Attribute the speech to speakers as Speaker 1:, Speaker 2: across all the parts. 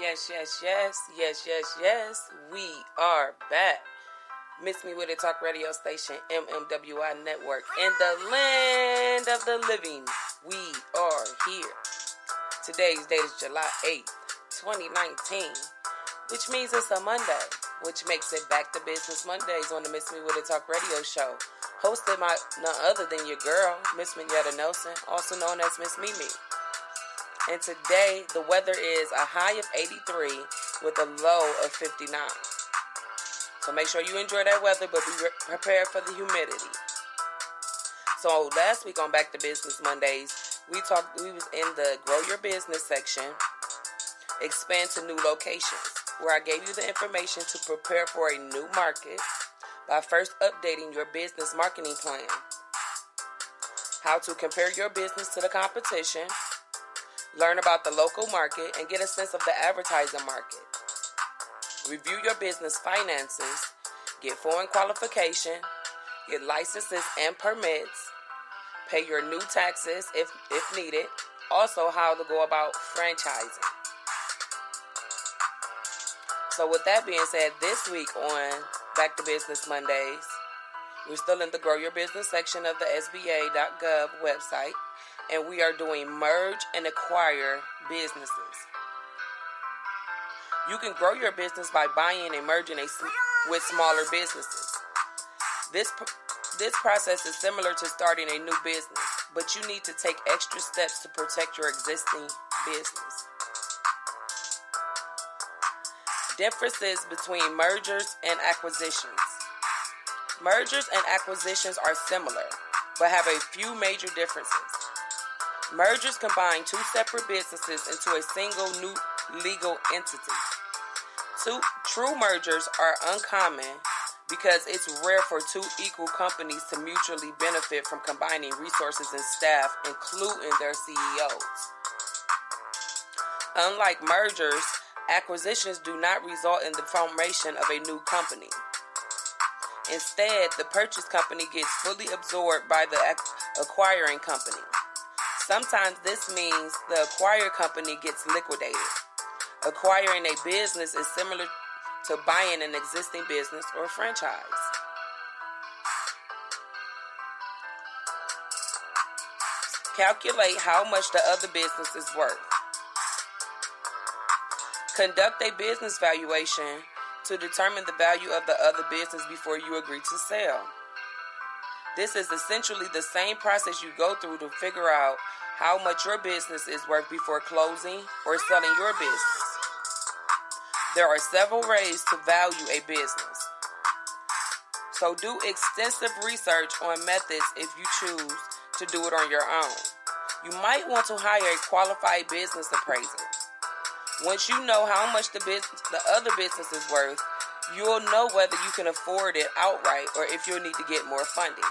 Speaker 1: Yes, yes, yes, yes, yes, yes. We are back. Miss Me With It Talk radio station, MMWI Network, in the land of the living. We are here. Today's date is July 8th, 2019, which means it's a Monday, which makes it Back to Business Mondays on the Miss Me With It Talk radio show. Hosted by none other than your girl, Miss Minyetta Nelson, also known as Miss Mimi. And today, the weather is a high of 83 with a low of 59. So make sure you enjoy that weather, but be re- prepared for the humidity. So last week on Back to Business Mondays, we talked. We was in the Grow Your Business section, expand to new locations, where I gave you the information to prepare for a new market by first updating your business marketing plan, how to compare your business to the competition learn about the local market, and get a sense of the advertising market. Review your business finances, get foreign qualification, get licenses and permits, pay your new taxes if, if needed, also how to go about franchising. So, with that being said, this week on Back to Business Mondays, we're still in the Grow Your Business section of the SBA.gov website and we are doing merge and acquire businesses. You can grow your business by buying and merging a, with smaller businesses. This this process is similar to starting a new business, but you need to take extra steps to protect your existing business. Differences between mergers and acquisitions. Mergers and acquisitions are similar, but have a few major differences. Mergers combine two separate businesses into a single new legal entity. Two true mergers are uncommon because it's rare for two equal companies to mutually benefit from combining resources and staff, including their CEOs. Unlike mergers, acquisitions do not result in the formation of a new company. Instead, the purchase company gets fully absorbed by the acquiring company. Sometimes this means the acquired company gets liquidated. Acquiring a business is similar to buying an existing business or franchise. Calculate how much the other business is worth. Conduct a business valuation to determine the value of the other business before you agree to sell. This is essentially the same process you go through to figure out how much your business is worth before closing or selling your business. There are several ways to value a business. So do extensive research on methods if you choose to do it on your own. You might want to hire a qualified business appraiser. Once you know how much the business, the other business is worth, you'll know whether you can afford it outright or if you'll need to get more funding.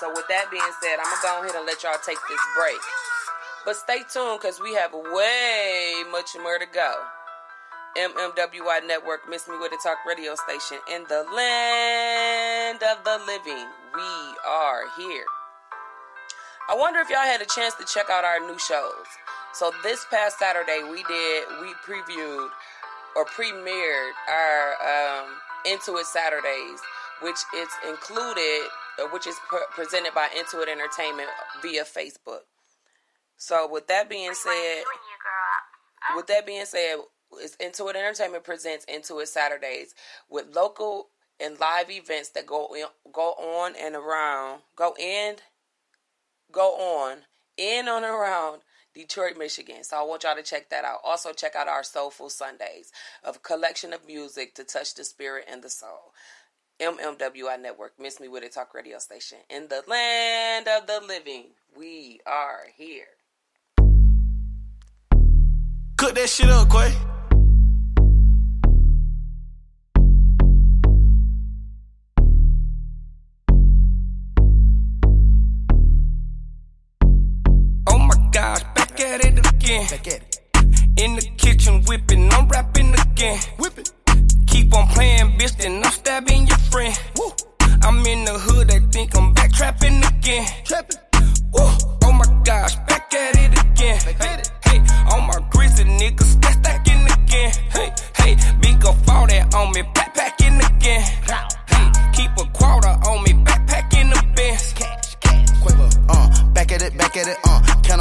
Speaker 1: So with that being said, I'm gonna go ahead and let y'all take this break. But stay tuned because we have way much more to go. MMWI Network, Miss Me With It Talk radio station in the land of the living. We are here. I wonder if y'all had a chance to check out our new shows. So this past Saturday, we did we previewed or premiered our um, Intuit Saturdays, which is included, uh, which is pre- presented by Intuit Entertainment via Facebook. So with that being said, with that being said, it's Intuit Entertainment presents Intuit Saturdays with local and live events that go in, go on and around, go in, go on in and around Detroit, Michigan. So I want y'all to check that out. Also, check out our Soulful Sundays, a collection of music to touch the spirit and the soul. MMWI Network, Miss Me With It Talk Radio Station. In the land of the living, we are here.
Speaker 2: Cook that shit up, Quay. It again. Back at it. In the kitchen whipping, I'm rapping again. Whip it. Keep on playing, bitch, then I'm stabbing your friend. Woo. I'm in the hood, they think I'm back trapping again. Trapping. Woo. Oh my gosh, back at it again. Back it. Hey, on my grizzly niggas, that's stacking again. Hey, hey, big up all that on me, backpacking again. Hey, keep a quarter on me, backpacking the Benz.
Speaker 3: Cash, cash. Quiver, uh, back at it, back at it, uh.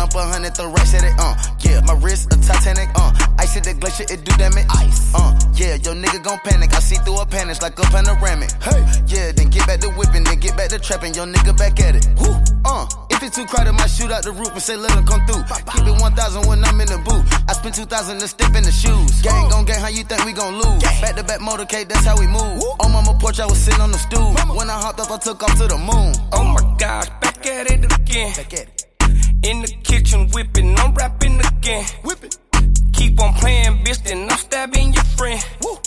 Speaker 3: Up a hundred, the rest at it, uh. Yeah, my wrist a Titanic, uh. Ice at the glacier, it do damage. Ice, uh. Yeah, your nigga gon' panic. I see through a panic like a panoramic. Hey, yeah, then get back to whipping, then get back to trapping. Your nigga back at it. Woo, uh. If it's too crowded, might shoot out the roof and say let him come through. Keep it 1,000 when I'm in the booth. I spend 2,000 to step in the shoes. Gang gon' gang, how you think we gon' lose? Back to back motorcade, that's how we move. On mama porch, I was sitting on the stool. When I hopped up, I took off to the moon.
Speaker 2: Oh my gosh, back at it again.
Speaker 3: Back at it.
Speaker 2: In the kitchen whipping, I'm rapping again. Whip it. Keep on playing, bitch, then I'm stabbing your friend. Woo.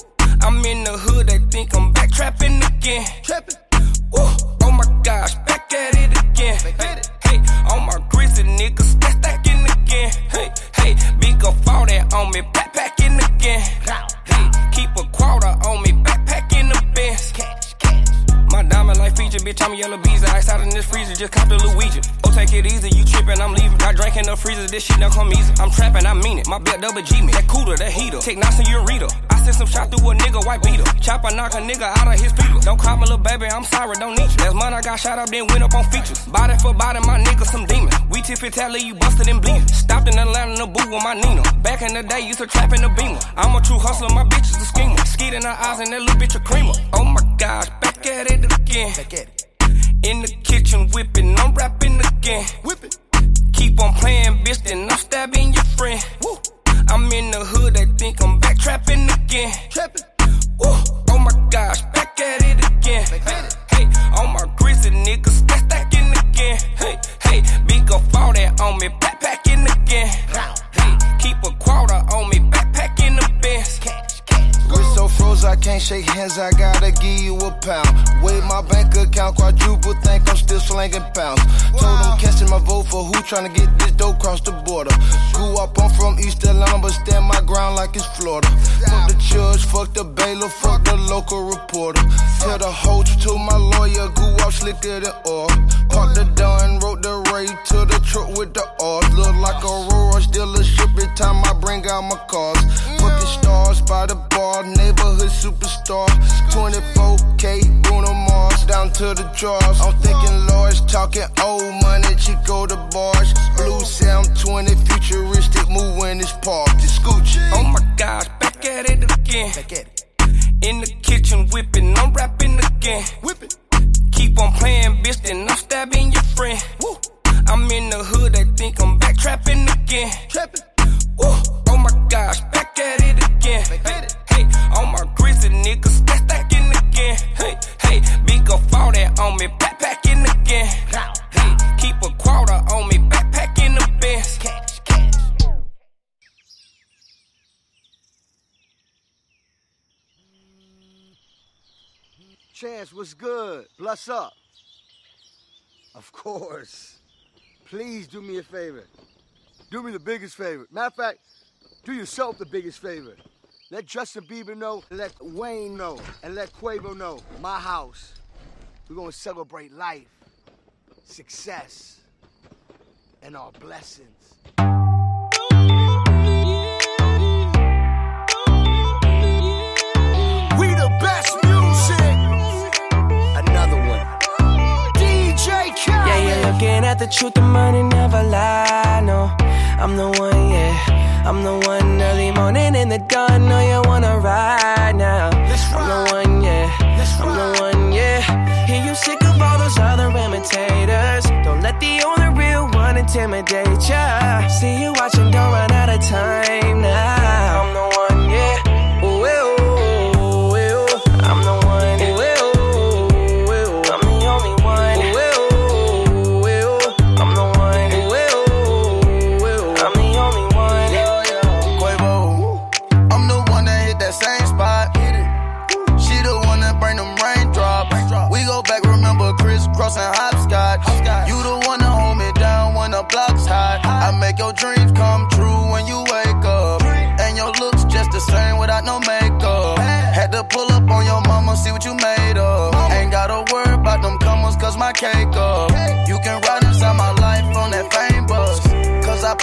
Speaker 2: I'm in the hood, I think I'm back trapping again. Trapping. Woo. Oh my gosh, back at it again. It. Hey, on my grizzly niggas, that's stacking again. Hey, hey, big up all that on me, backpacking again. Hey, keep a quarter on me, bitch, I'm yellow bees. Ice out in this freezer, just cop the Luigi. Oh, take it easy, you trippin', I'm leaving. Got drink in the freezer, this shit don't come easy. I'm trappin', I mean it. My belt double G me. That cooler, that heater. Take knots in ureta. I sent some shot through a nigga, white beater. Chop a knock a nigga out of his people. Don't call me little baby, I'm sorry, don't need you. Last month I got shot up, then went up on features. Body for body, my nigga some demon. We tip it, tally, you busted and bleeding. Stopped in Atlanta in the booth with my Nina. Back in the day, used to trap in the beamer. I'm a true hustler, my bitch is a schemer. Skeet in her eyes and that little bitch a creamer. Oh my gosh, back at it again.
Speaker 3: Back at it.
Speaker 2: In the kitchen whipping, I'm rapping again. Whip it. Keep on playing, bitch, then I'm stabbing your friend. Woo. I'm in the hood, they think I'm back trapping again. Trapping. Woo. Oh my gosh, back at it again.
Speaker 3: Back at it.
Speaker 2: Hey, on my grizzly niggas, that's stacking again. Hey, hey, big up all that on me, backpacking again. Hey, keep a quarter
Speaker 4: I can't shake hands, I gotta give you a pound. Weigh my bank account, quadruple, think I'm still slanging pounds. Told them catching my vote for who tryna get this dope across the border. Grew up, I'm from East Atlanta, but stand my ground like it's Florida. Fuck the judge, fuck the bailiff, fuck the local reporter. Tell the whole truth to my lawyer, grew up slicker than oil. Parked the dawn, wrote the ray to the truck with the odds. Look like a ship every time I bring out my cars. Fucking stars by the bar, neighborhood superstar. 24K, Bruno Mars, down to the drawers. I'm thinking large, talking old money, Chico the bars. Blue Sam 20, futuristic, move when it's parked. The scooch.
Speaker 2: Oh my gosh, back at it again.
Speaker 3: Back at it.
Speaker 2: In the kitchen whipping, I'm rapping again. Whip it. Keep on playing, bitch, then I'm stabbing your friend. Woo. I'm in the hood, they think I'm back trapping again.
Speaker 3: Trapping.
Speaker 2: Oh my gosh, back at it again.
Speaker 3: It.
Speaker 2: Hey, on my grizzly niggas, that's
Speaker 5: What's good? Bless up. Of course. Please do me a favor. Do me the biggest favor. Matter of fact, do yourself the biggest favor. Let Justin Bieber know, let Wayne know, and let Quavo know. My house. We're gonna celebrate life, success, and our blessings. The
Speaker 6: truth, the money never lie. No, I'm the one, yeah. I'm the one early morning in the dawn. Know you wanna ride now. I'm the one, yeah. I'm the one, yeah. Hear you sick of all those other imitators. Don't let the only real one intimidate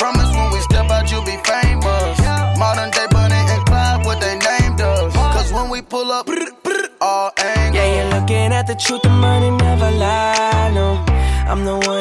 Speaker 7: promise when we step out, you'll be famous. Modern day Bunny and Clyde, what they named us. Cause when we pull up, all angles.
Speaker 6: Yeah, you're looking at the truth, the money never lie. No, I'm the one,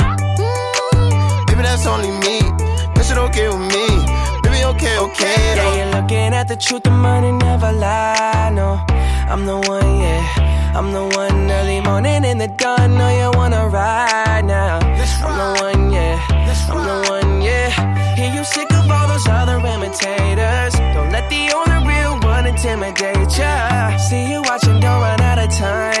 Speaker 8: Baby, that's only me. That shit okay with me. Baby, okay, okay
Speaker 6: Yeah, you're looking at the truth, the money never lie. No, I'm the one, yeah. I'm the one early morning in the dawn. Know you wanna ride now. I'm the one, yeah. I'm the one, yeah. Hear you sick of all those other imitators. Don't let the only real one intimidate ya. See you watching, don't run out of time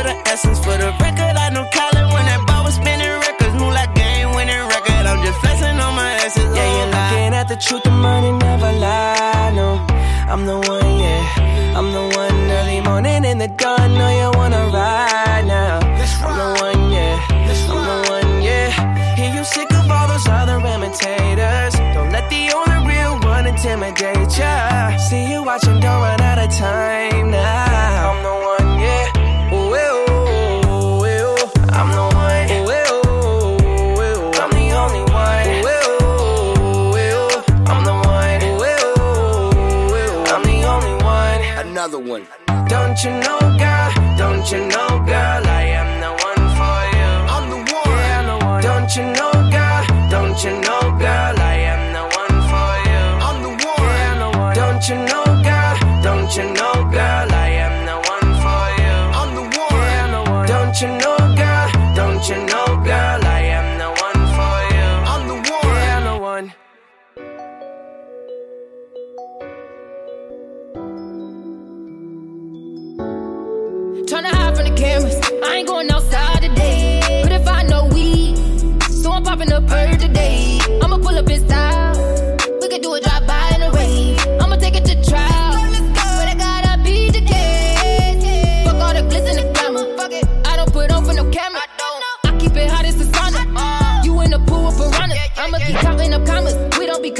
Speaker 8: for the essence. For the record, I know Colin when that ball was spinning records. Move like game winning record. I'm just flexing on my essence.
Speaker 6: Yeah, you're oh, looking at the truth, the money never lie. No, I'm the one, yeah. I'm the one early morning in the dawn.
Speaker 5: Another one.
Speaker 6: Don't you know, girl? Don't you know, girl? I am the one for you.
Speaker 5: I'm the one.
Speaker 6: Yeah, I'm the one. Don't you know,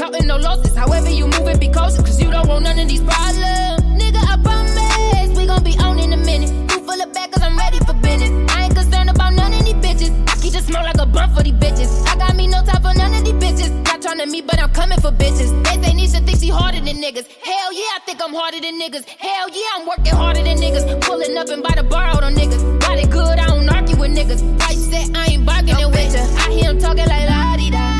Speaker 9: counting no losses. However you move it, be cautious. Cause you don't want none of these problems. Nigga, I promise we gon' be on in a minute. Too full of bag cause I'm ready for business. I ain't concerned about none of these bitches. I keep just smell like a blunt for these bitches. I got me no time for none of these bitches. Not tryna meet, but I'm coming for bitches. They say Nisha think she harder than niggas. Hell yeah, I think I'm harder than niggas. Hell yeah, I'm working harder than niggas. Pulling up and by the bar out on niggas. Got it good, I don't argue with niggas. Price set, I ain't bargaining with ya. I hear him talking like la di da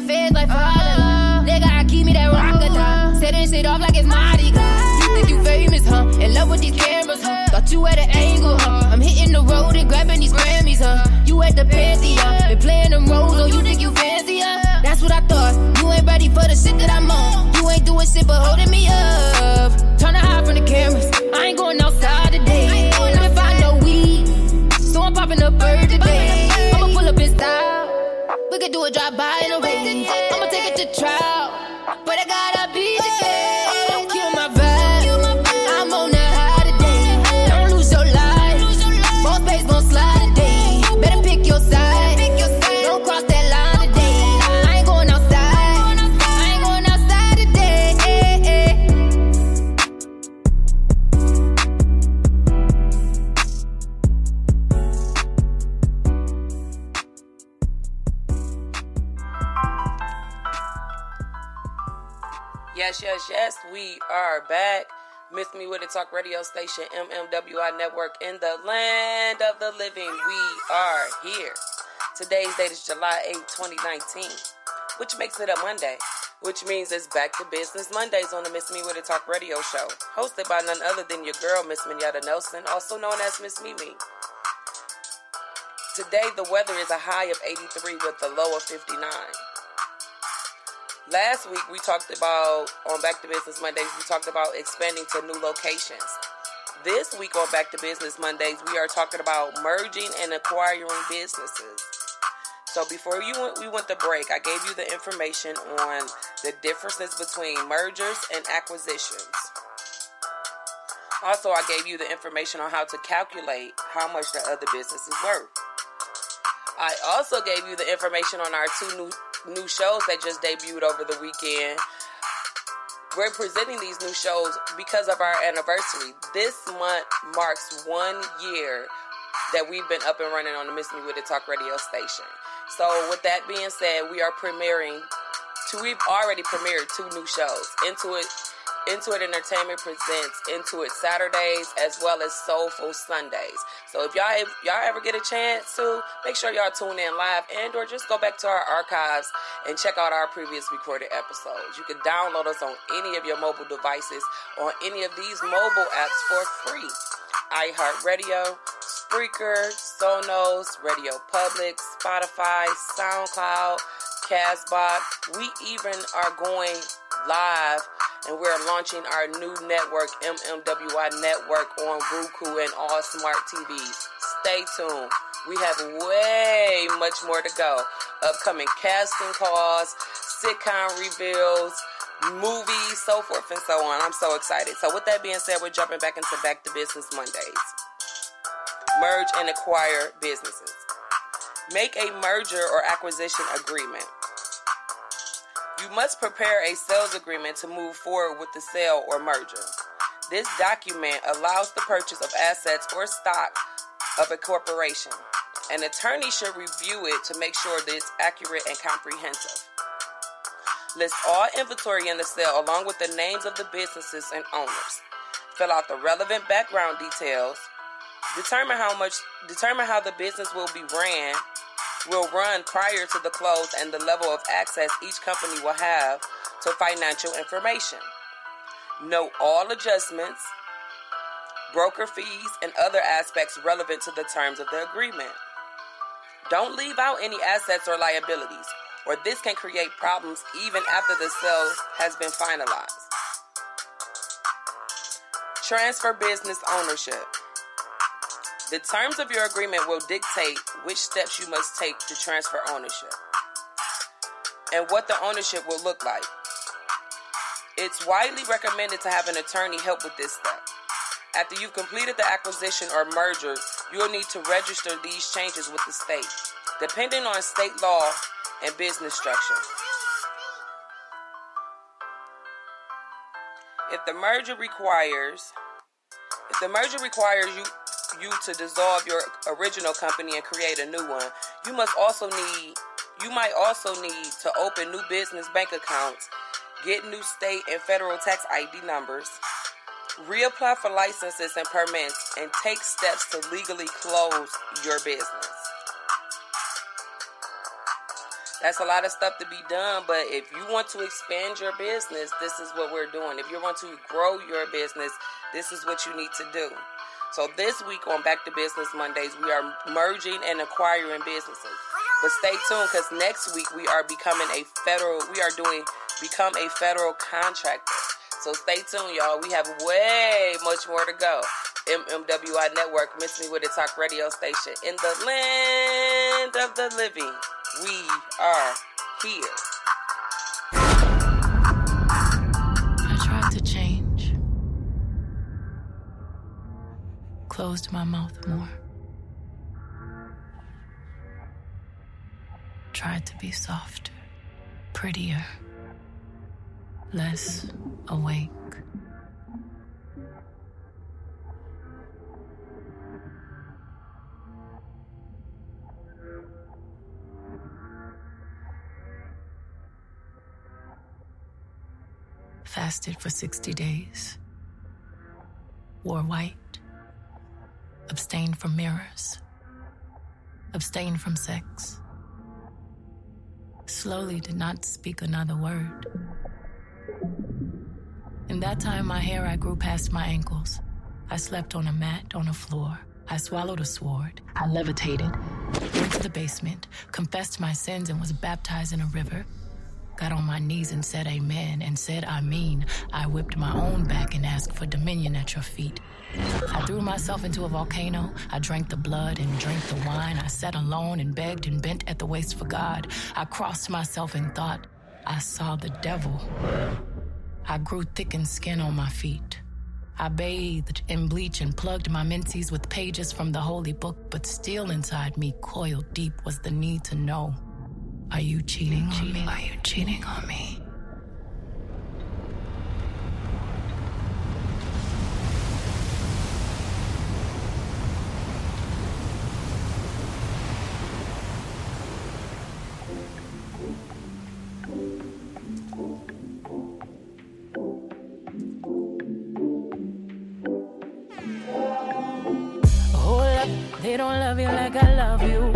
Speaker 9: the feds like Prada. Nigga, I keep me that rockata. Setting shit off like it's Mardi Gras. You think you famous, huh? In love with these cameras, huh? Thought you at an angle, huh? I'm hitting the road and grabbing these Grammys, huh? You at the Pantheon. Been playing them roles, oh, you think you fancy, huh? That's what I thought. You ain't ready for the shit that I'm on. You ain't doing shit but holding me up. Trying to hide from the cameras. I ain't going no could do a drive by in a way. I'ma take it to trial. But I gotta
Speaker 1: are back. Miss Me With It Talk radio station, MMWI Network in the land of the living. We are here. Today's date is July 8, 2019, which makes it a Monday, which means it's back to business Mondays on the Miss Me With It Talk radio show, hosted by none other than your girl, Miss Minyetta Nelson, also known as Miss Mimi. Today, the weather is a high of 83 with a low of 59. Last week we talked about on Back to Business Mondays we talked about expanding to new locations. This week on Back to Business Mondays we are talking about merging and acquiring businesses. So before you went, we went to break, I gave you the information on the differences between mergers and acquisitions. Also, I gave you the information on how to calculate how much the other business is worth. I also gave you the information on our two new new shows that just debuted over the weekend. We're presenting these new shows because of our anniversary. This month marks one year that we've been up and running on the Miss Me With It Talk radio station. So, with that being said, we are premiering two, we've already premiered two new shows. Into It Into It Entertainment presents Into It Saturdays as well as Soulful Sundays. So if y'all if y'all ever get a chance to, make sure y'all tune in live and or just go back to our archives and check out our previous recorded episodes. You can download us on any of your mobile devices on any of these mobile apps for free. iHeartRadio, Spreaker, Sonos, Radio Public, Spotify, SoundCloud, Castbox. We even are going live and we're launching our new network, MMWI Network, on Roku and all smart TVs. Stay tuned. We have way much more to go. Upcoming casting calls, sitcom reveals, movies, so forth and so on. I'm so excited. So, with that being said, we're jumping back into Back to Business Mondays. Merge and acquire businesses. Make a merger or acquisition agreement. You must prepare a sales agreement to move forward with the sale or merger. This document allows the purchase of assets or stock of a corporation. An attorney should review it to make sure that it's accurate and comprehensive. List all inventory in the sale along with the names of the businesses and owners. Fill out the relevant background details. Determine how much determine how the business will be ran will run prior to the close and the level of access each company will have to financial information. Note all adjustments, broker fees, and other aspects relevant to the terms of the agreement. Don't leave out any assets or liabilities, or this can create problems even after the sale has been finalized. Transfer business ownership. The terms of your agreement will dictate which steps you must take to transfer ownership and what the ownership will look like. It's widely recommended to have an attorney help with this step. After you've completed the acquisition or merger, you'll need to register these changes with the state, depending on state law and business structure. If the merger requires if the merger requires you you to dissolve your original company and create a new one, you must also need you might also need to open new business bank accounts, get new state and federal tax ID numbers, reapply for licenses and permits, and take steps to legally close your business. That's a lot of stuff to be done, but if you want to expand your business, this is what we're doing. If you want to grow your business, this is what you need to do. So this week on Back to Business Mondays, we are merging and acquiring businesses. But stay tuned because next week we are becoming a federal, we are doing become a federal contractor. So stay tuned, y'all. We have way much more to go. MMWI Network, Miss Me With It Talk radio station in the land of the living. We are here.
Speaker 10: Closed my mouth more, tried to be softer, prettier, less awake. Fasted for 60 days. Wore white. Abstained from mirrors. Abstained from sex. Slowly did not speak another word. In that time, my hair I grew past my ankles. I slept on a mat on a floor. I swallowed a sword. I levitated, went to the basement, confessed my sins, and was baptized in a river. Got on my knees and said amen and said I mean. I whipped my own back and asked for dominion at your feet. I threw myself into a volcano. I drank the blood and drank the wine. I sat alone and begged and bent at the waist for God. I crossed myself and thought I saw the devil. I grew thick in skin on my feet. I bathed in bleach and plugged my menses with pages from the holy book, but still inside me, coiled deep, was the need to know. Are you cheating on me? Are you cheating on me? Hold up, they don't love you like I love you.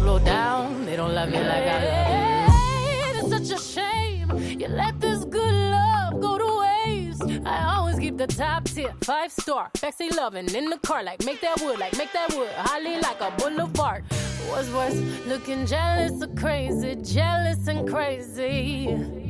Speaker 10: Slow down, they don't love you like I love you. It's such a shame you let this good love go to waste. I always keep the top tier, five star, sexy loving in the car, like make that wood, like make that wood, holly like a boulevard. What's worse, looking jealous or crazy, jealous and crazy.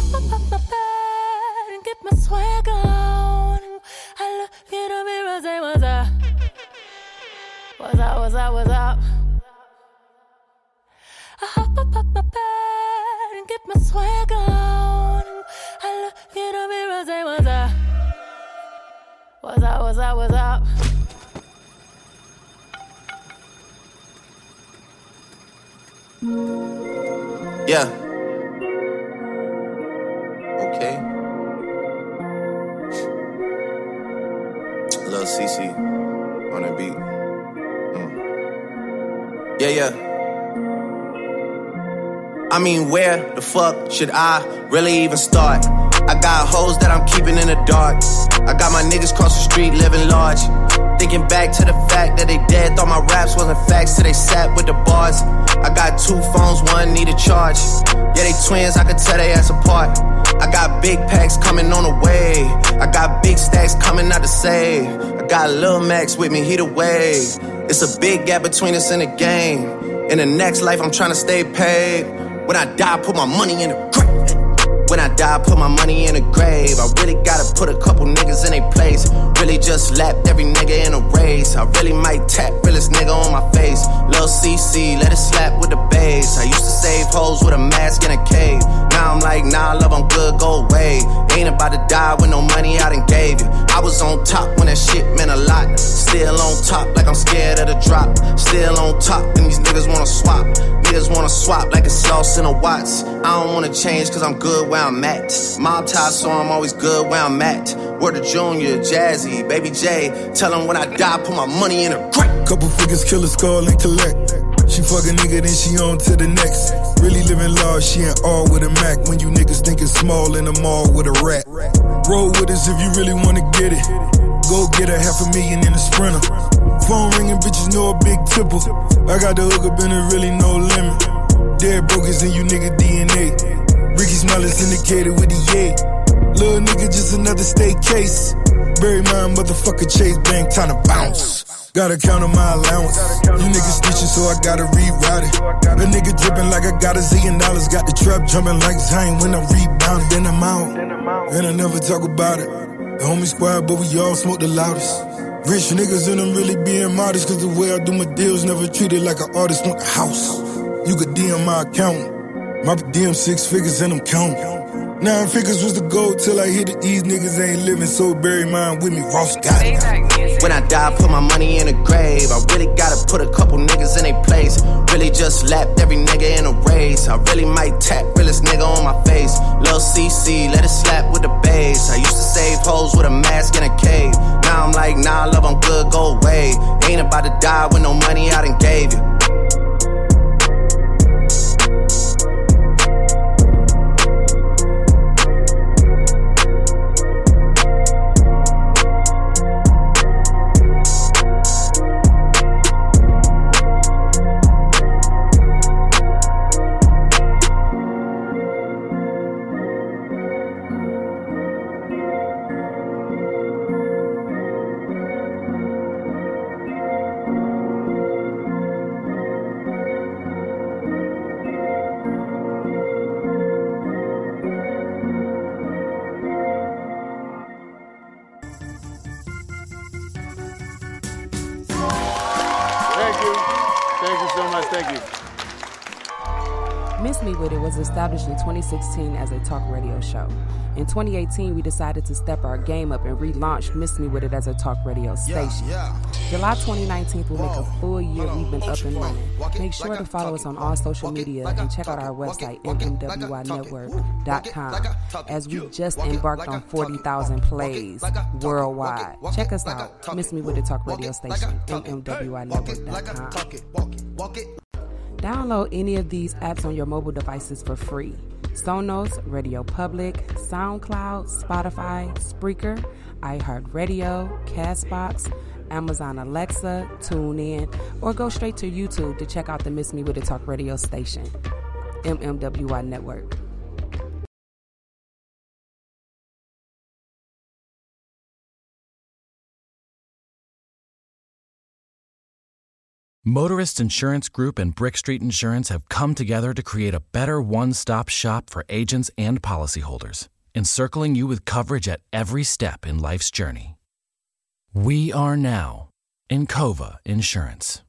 Speaker 10: Swag on. I look in the mirror, say what's up. What's up, what's up, what's up? I hop up up my bed and get my swag on. I look in the mirror, say what's up. What's up, what's up, what's up?
Speaker 4: Yeah. CC on the beat. Mm. Yeah, yeah. I mean, where the fuck should I really even start? I got hoes that I'm keeping in the dark. I got my niggas cross the street living large. Thinking back to the fact that they dead, thought my raps wasn't facts till they sat with the bars. I got two phones, one need a charge. Yeah, they twins, I could tell they ass apart. I got big packs coming on the way. I got big stacks coming out to save. I got Lil Max with me, he the wave. It's a big gap between us and the game. In the next life, I'm trying to stay paid. When I die, put my money in the grave. When I die, put my money in the grave. I really gotta put a couple niggas in their place. Really just lapped every nigga in a race. I really might tap realest nigga on my face. Lil CC, let it slap with the bass. I used to save hoes with a mask in a cave. Now I'm like, nah, love, I'm good, go away. Ain't about to die with no money I done gave you. I was on top when that shit meant a lot. Still on top, like I'm scared of the drop. Still on top, and these niggas wanna swap. Niggas wanna swap like it's sauce in a Watts. I don't wanna change cause I'm good where I'm at. Mob tie, so I'm always good where I'm at. Word to Junior, Jazzy, Baby J. Tell them when I die, put my money in a grave.
Speaker 11: Couple figures, kill a skull and collect. She fuck a nigga, then she on to the next. Really living large, she ain't all with a Mac. When you niggas think it's small in the mall with a rat. Roll with us if you really wanna get it. Go get a half a million in a sprinter. Phone ringing, bitches know a big tipple. I got the hook up and there really no limit. Dead brokers in you nigga DNA. Rickey Smiley syndicated with the yay. Little nigga, just another state case. Bury my motherfucker Chase Bank, time to bounce. Gotta count on my allowance. You niggas snitching, so I gotta reroute it. A nigga dripping like I got a zillion dollars. Got the trap jumping like Zane when I'm rebounding. Then I'm out, and I never talk about it. The homie squad, but we all smoke the loudest. Rich niggas and I'm really being modest, cause the way I do my deals never treated like an artist want the house. You could DM my account. My DM six figures and I'm counting. Nine figures was the goal till I hit it. These niggas ain't living, so bury mine with me. Ross got it.
Speaker 4: When I die, I put my money in a grave. I really gotta put a couple niggas in their place. Really just lapped every nigga in a race. I really might tap realest nigga on my face. Lil CC, let it slap with the bass. I used to save hoes with a mask in a cave. Now I'm like, nah, love, I'm good, go away. Ain't about to die with no money I done gave you.
Speaker 12: Thank you.
Speaker 13: Miss Me With It was established in 2016 as a talk radio show. In 2018, we decided to step our game up and relaunched Miss Me With It as a talk radio station. July 2019 will make a full year we've been up and running. Make sure to follow us on all social media and check out our website, mmwinetwork.com, as we just embarked on 40,000 plays worldwide. Check us out, Miss Me With It Talk Radio Station, mmwinetwork.com. Download any of these apps on your mobile devices for free. Sonos, Radio Public, SoundCloud, Spotify, Spreaker, iHeartRadio, Castbox, Amazon Alexa, TuneIn, or go straight to YouTube to check out the Miss Me With It Talk radio station, MMWI Network.
Speaker 14: Motorist Insurance Group and Brick Street Insurance have come together to create a better one stop shop for agents and policyholders, encircling you with coverage at every step in life's journey. We are now in Encova Insurance.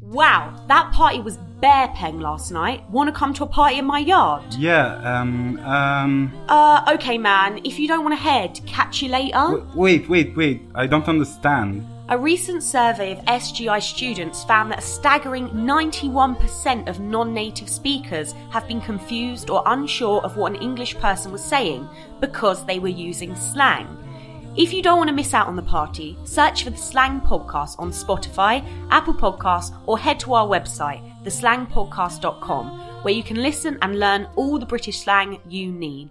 Speaker 15: Wow, that party was bare peng last night. Want to come to a party in my yard?
Speaker 16: Yeah, um, um.
Speaker 15: Uh, okay, man. If you don't want to head, catch you later.
Speaker 16: w- wait, wait, wait. I don't understand.
Speaker 15: A recent survey of SGI students found that a staggering 91% of non native speakers have been confused or unsure of what an English person was saying because they were using slang. If you don't want to miss out on the party, search for the Slang Podcast on Spotify, Apple Podcasts, or head to our website, theslangpodcast.com, where you can listen and learn all the British slang you need.